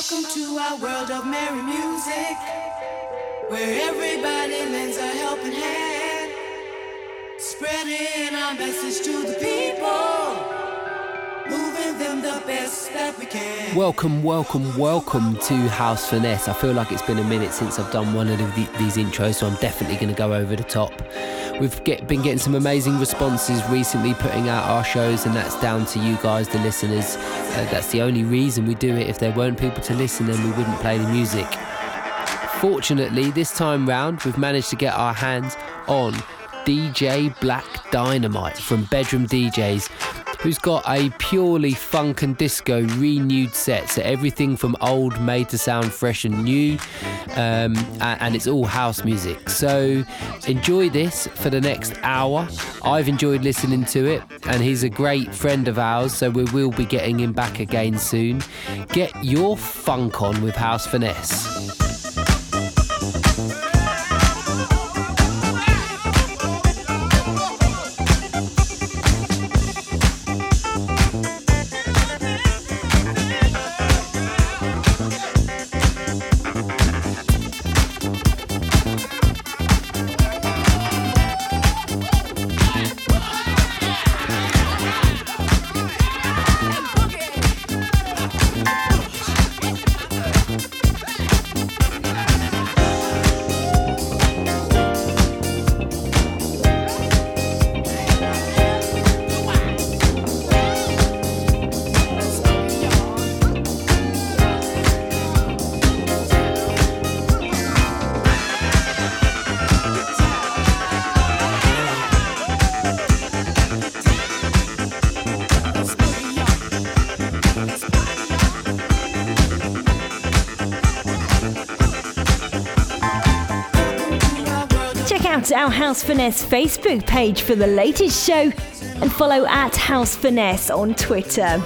Welcome to our world of merry music, where everybody lends a helping hand, spreading our message to the people. The. Welcome, welcome, welcome to House Finesse. I feel like it's been a minute since I've done one of the, these intros, so I'm definitely going to go over the top. We've get, been getting some amazing responses recently, putting out our shows, and that's down to you guys, the listeners. Uh, that's the only reason we do it. If there weren't people to listen, then we wouldn't play the music. Fortunately, this time round, we've managed to get our hands on DJ Black Dynamite from Bedroom DJs who's got a purely funk and disco renewed set. So everything from old made to sound fresh and new, um, and it's all house music. So enjoy this for the next hour. I've enjoyed listening to it, and he's a great friend of ours, so we will be getting him back again soon. Get your funk on with House Finesse. Our House Finesse Facebook page for the latest show and follow at House Finesse on Twitter.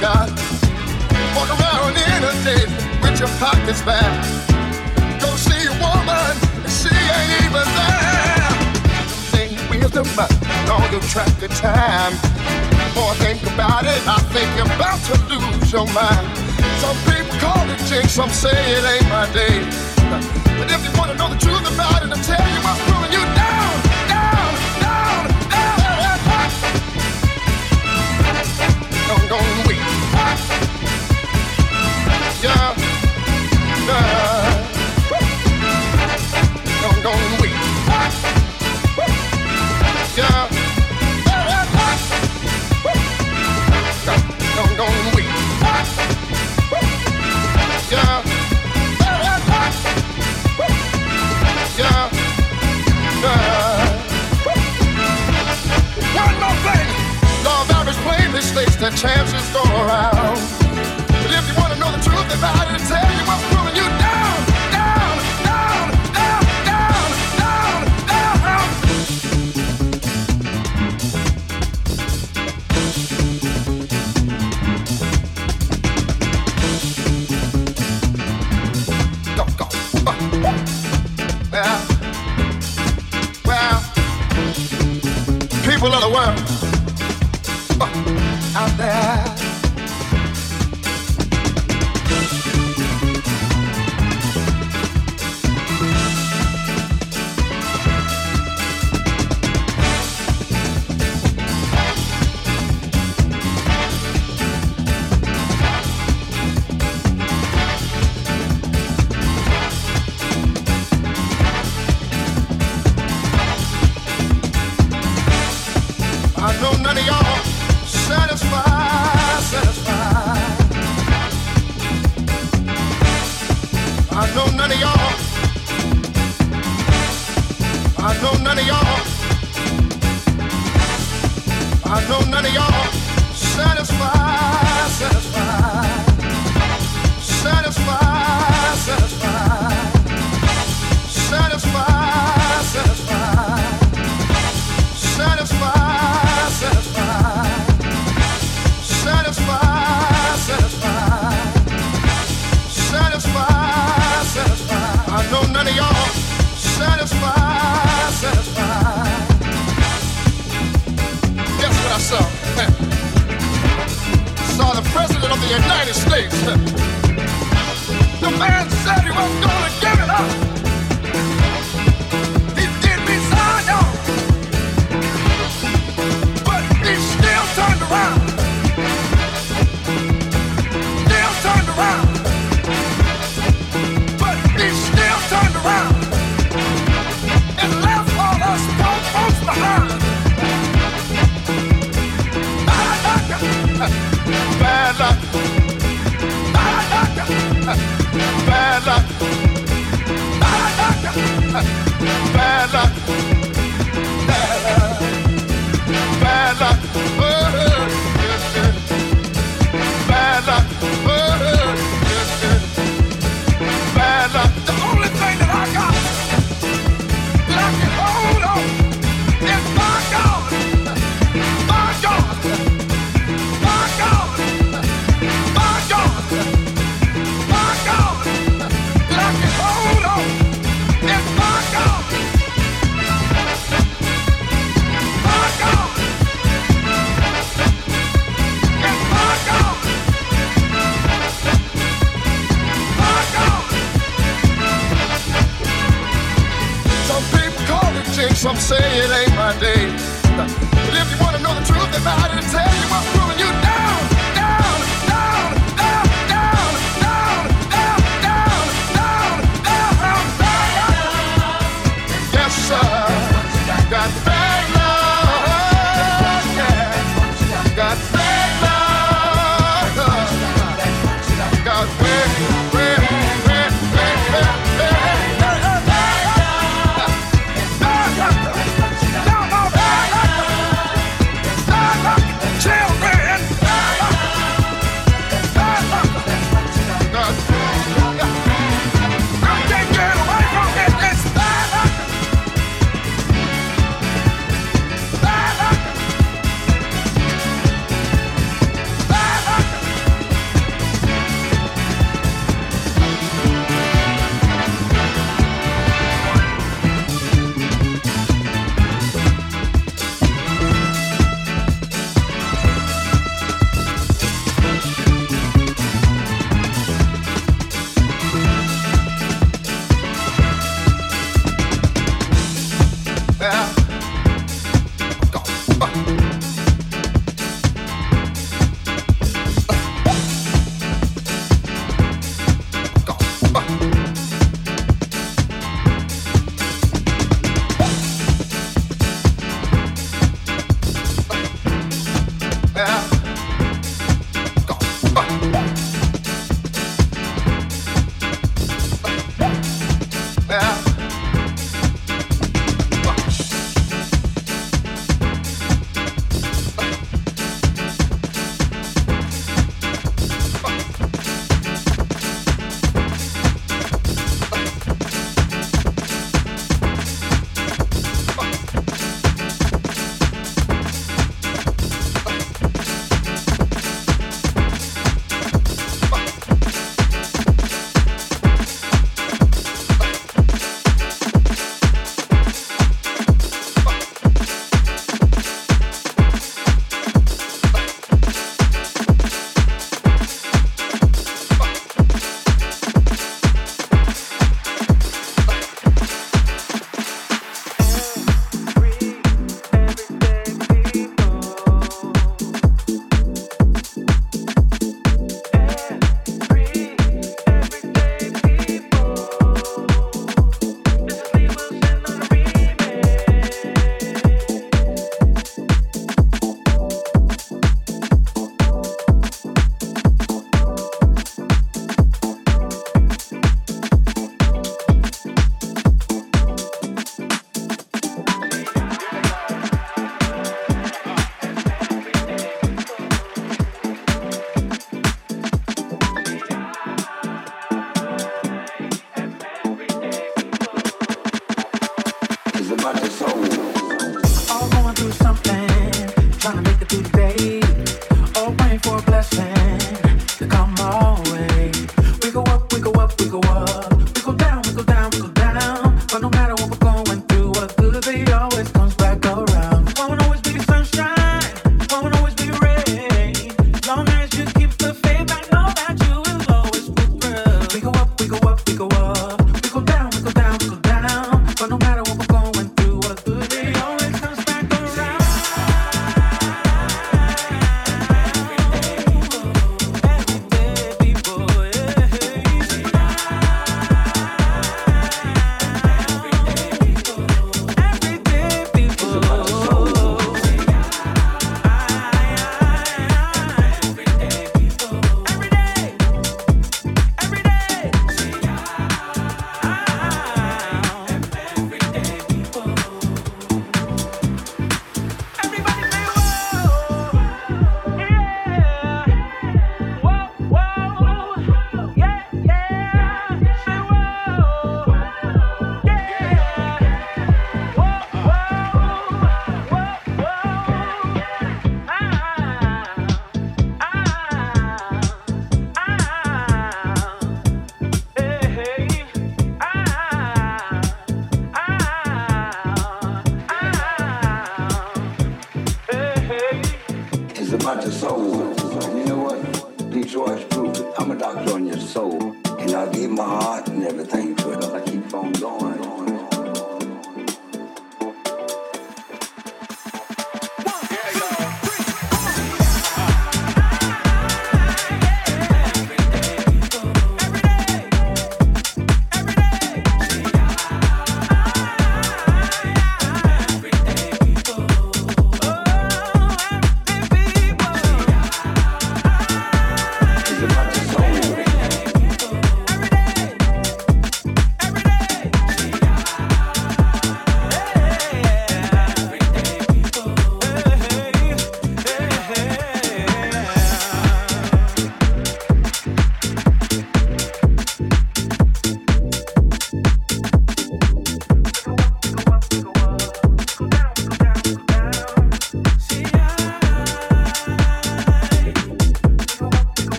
God. Walk around in a state with your pockets fat. Go see a woman, and she ain't even there. Think wisdom, all you track the time. More think about it, I think you're about to lose your mind. Some people call it jinx, some say it ain't my day. But if you wanna know the truth about it, I'm telling you, I'm pulling you down, down, down, down. Don't, don't don't, don't wait. place that chance go around. But if you wanna know the truth about it, tell you what. for a blessing.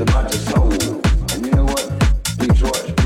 about your soul. And you know what? Detroit.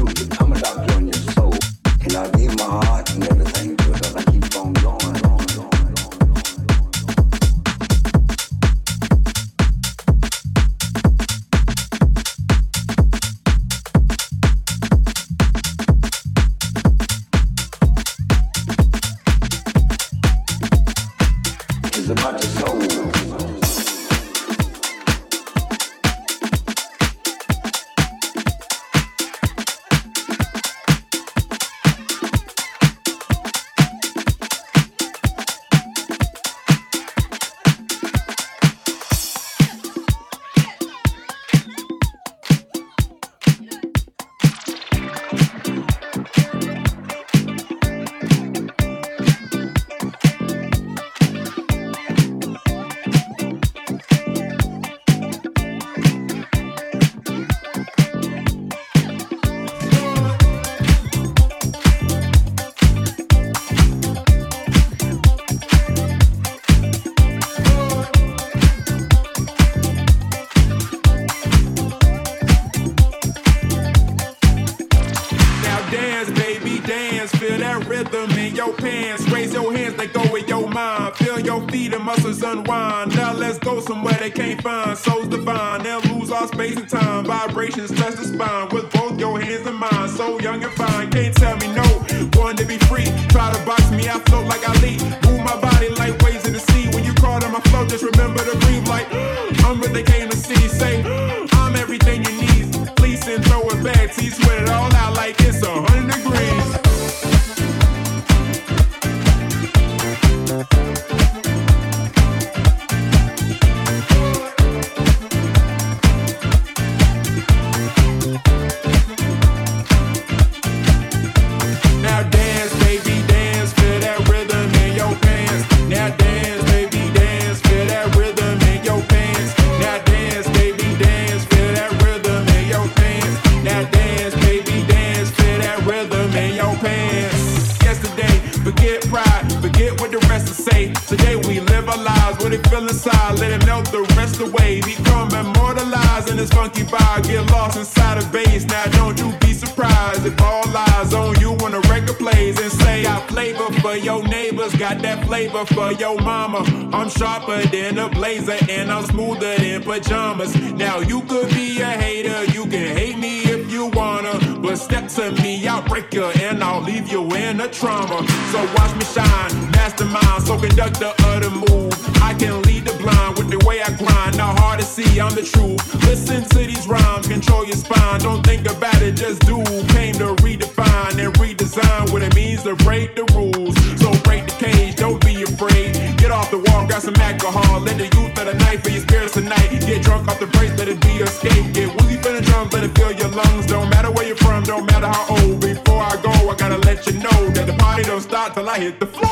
for your mama. I'm sharper than a blazer and I'm smoother than pajamas. Now you could be a hater, you can hate me if you wanna. But step to me, I'll break you and I'll leave you in a trauma. So watch me shine, mastermind, so conduct the other move. I can lead the blind with the way I grind. Now hard to see, I'm the truth. I hit the floor.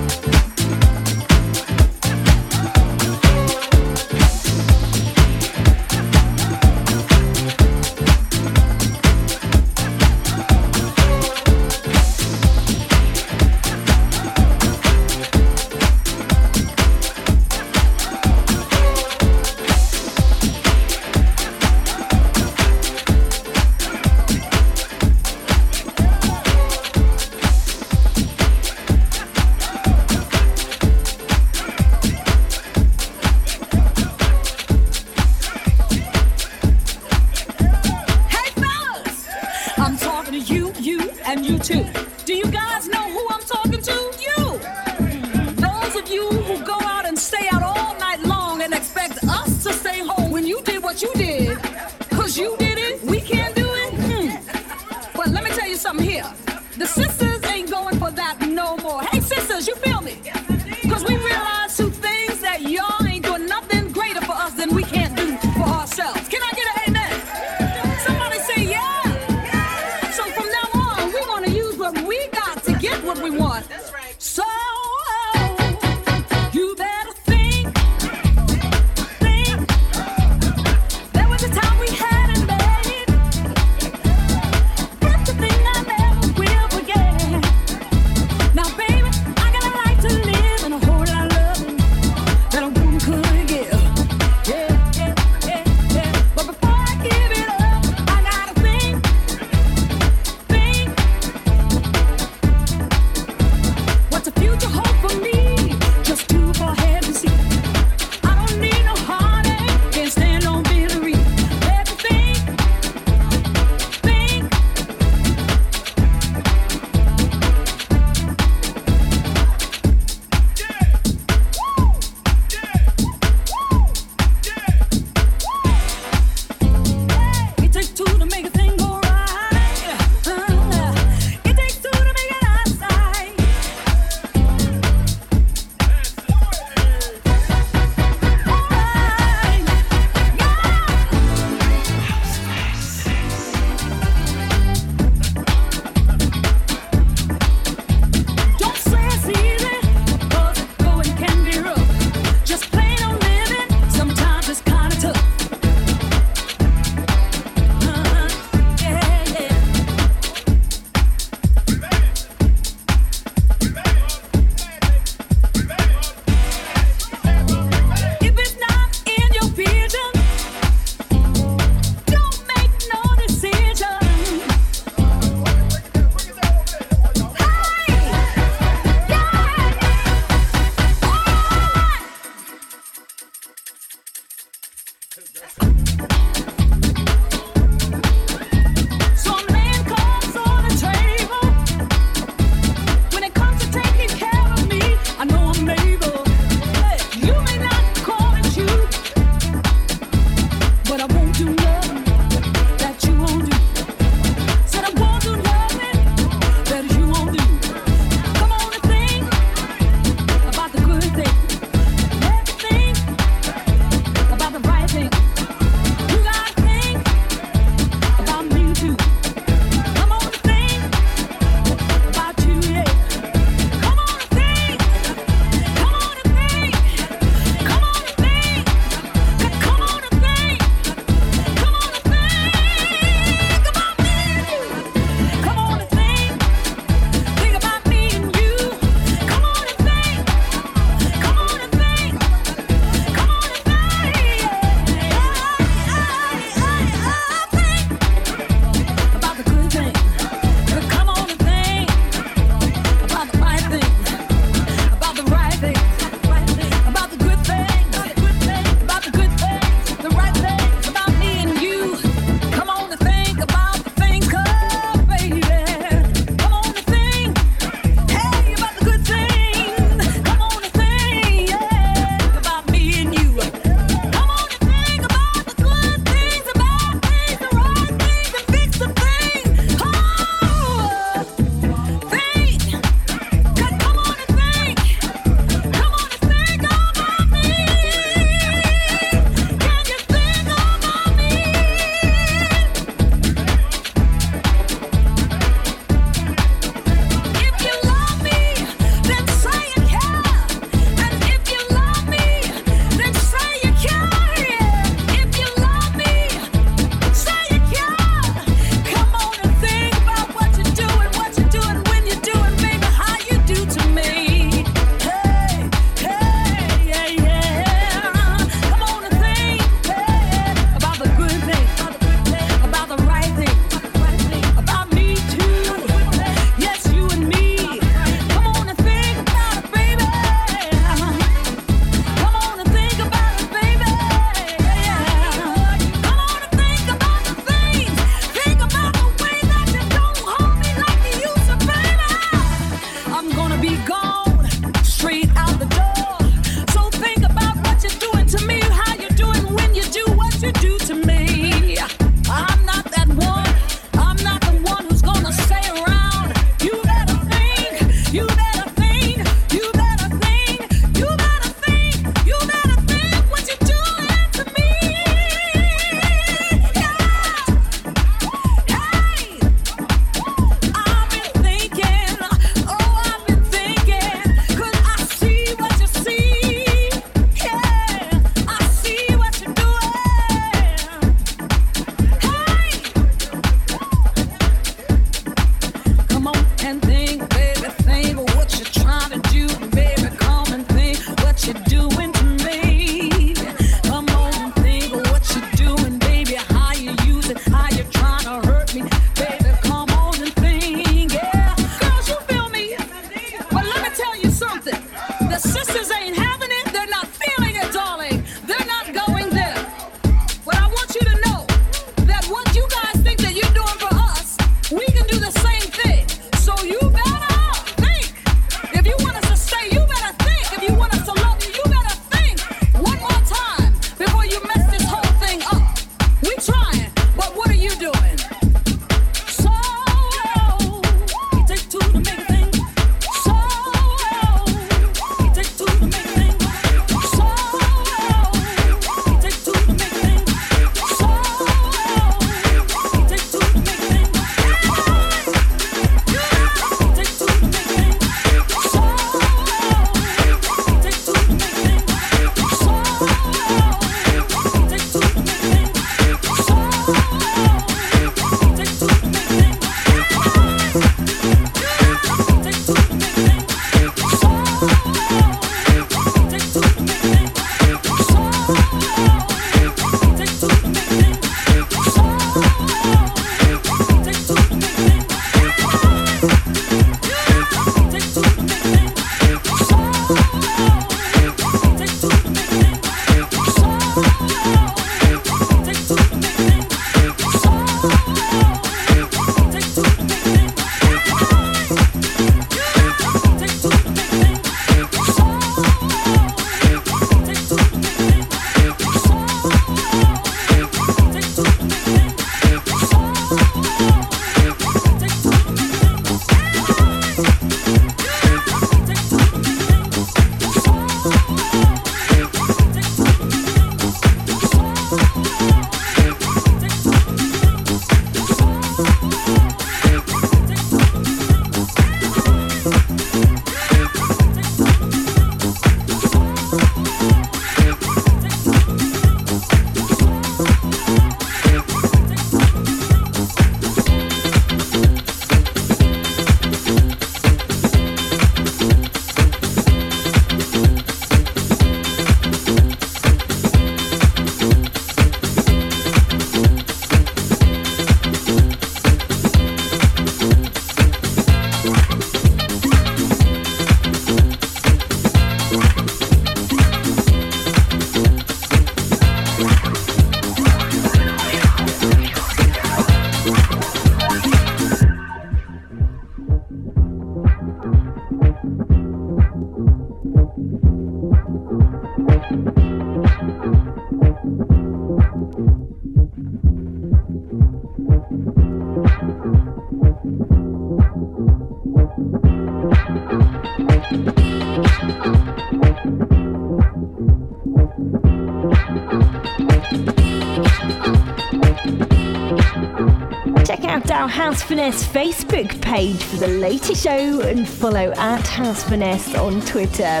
Our House Finesse Facebook page for the latest show and follow at House Finesse on Twitter.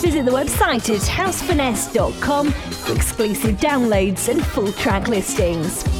Visit the website at housefinesse.com for exclusive downloads and full track listings.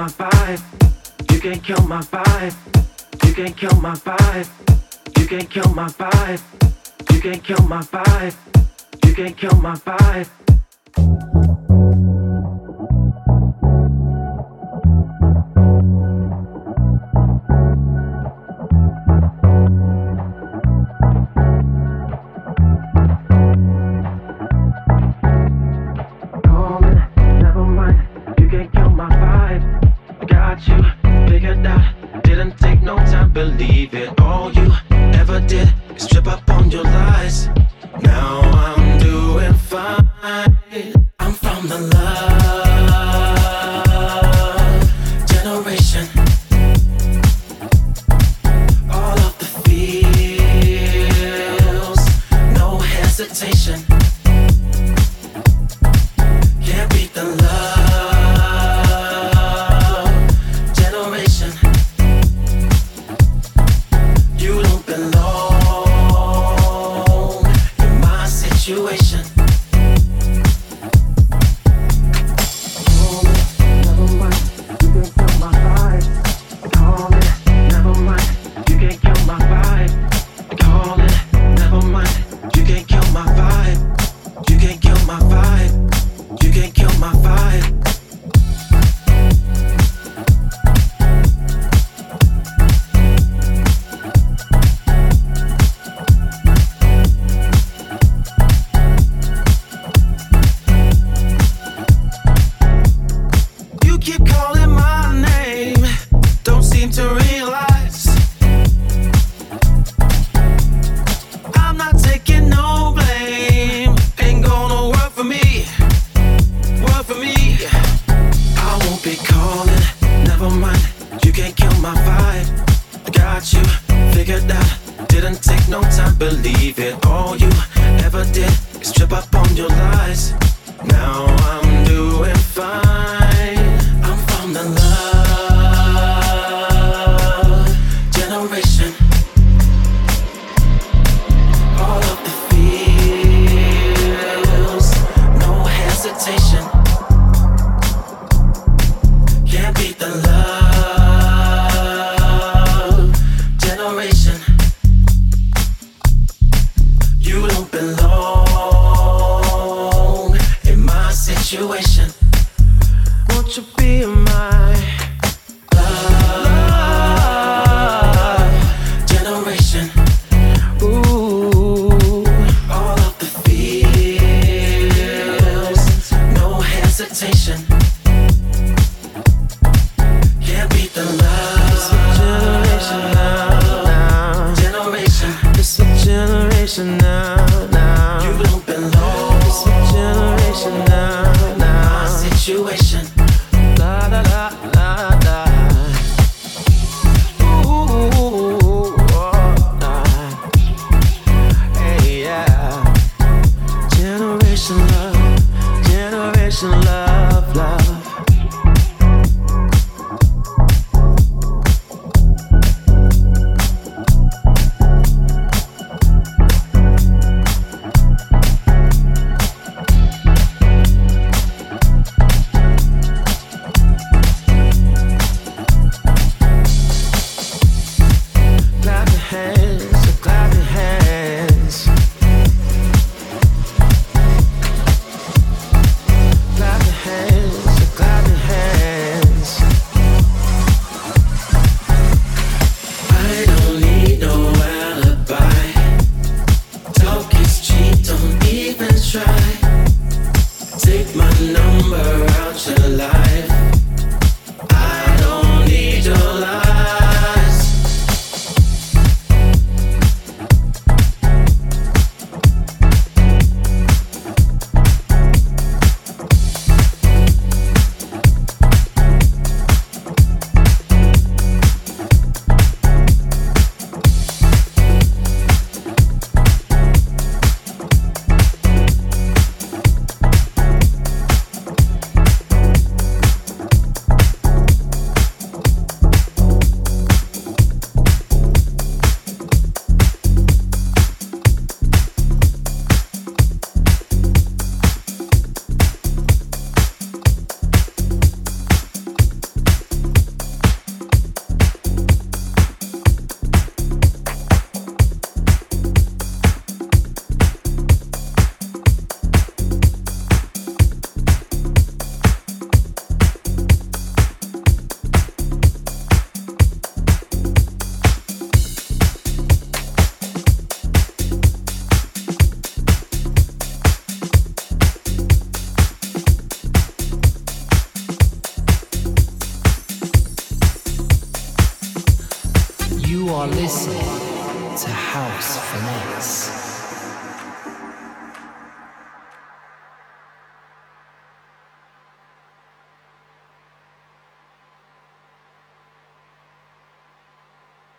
my vibe. You can't kill my vibe. You can't kill my vibe. You can't kill my vibe. You can't kill my vibe. You can't kill my vibe. Yeah.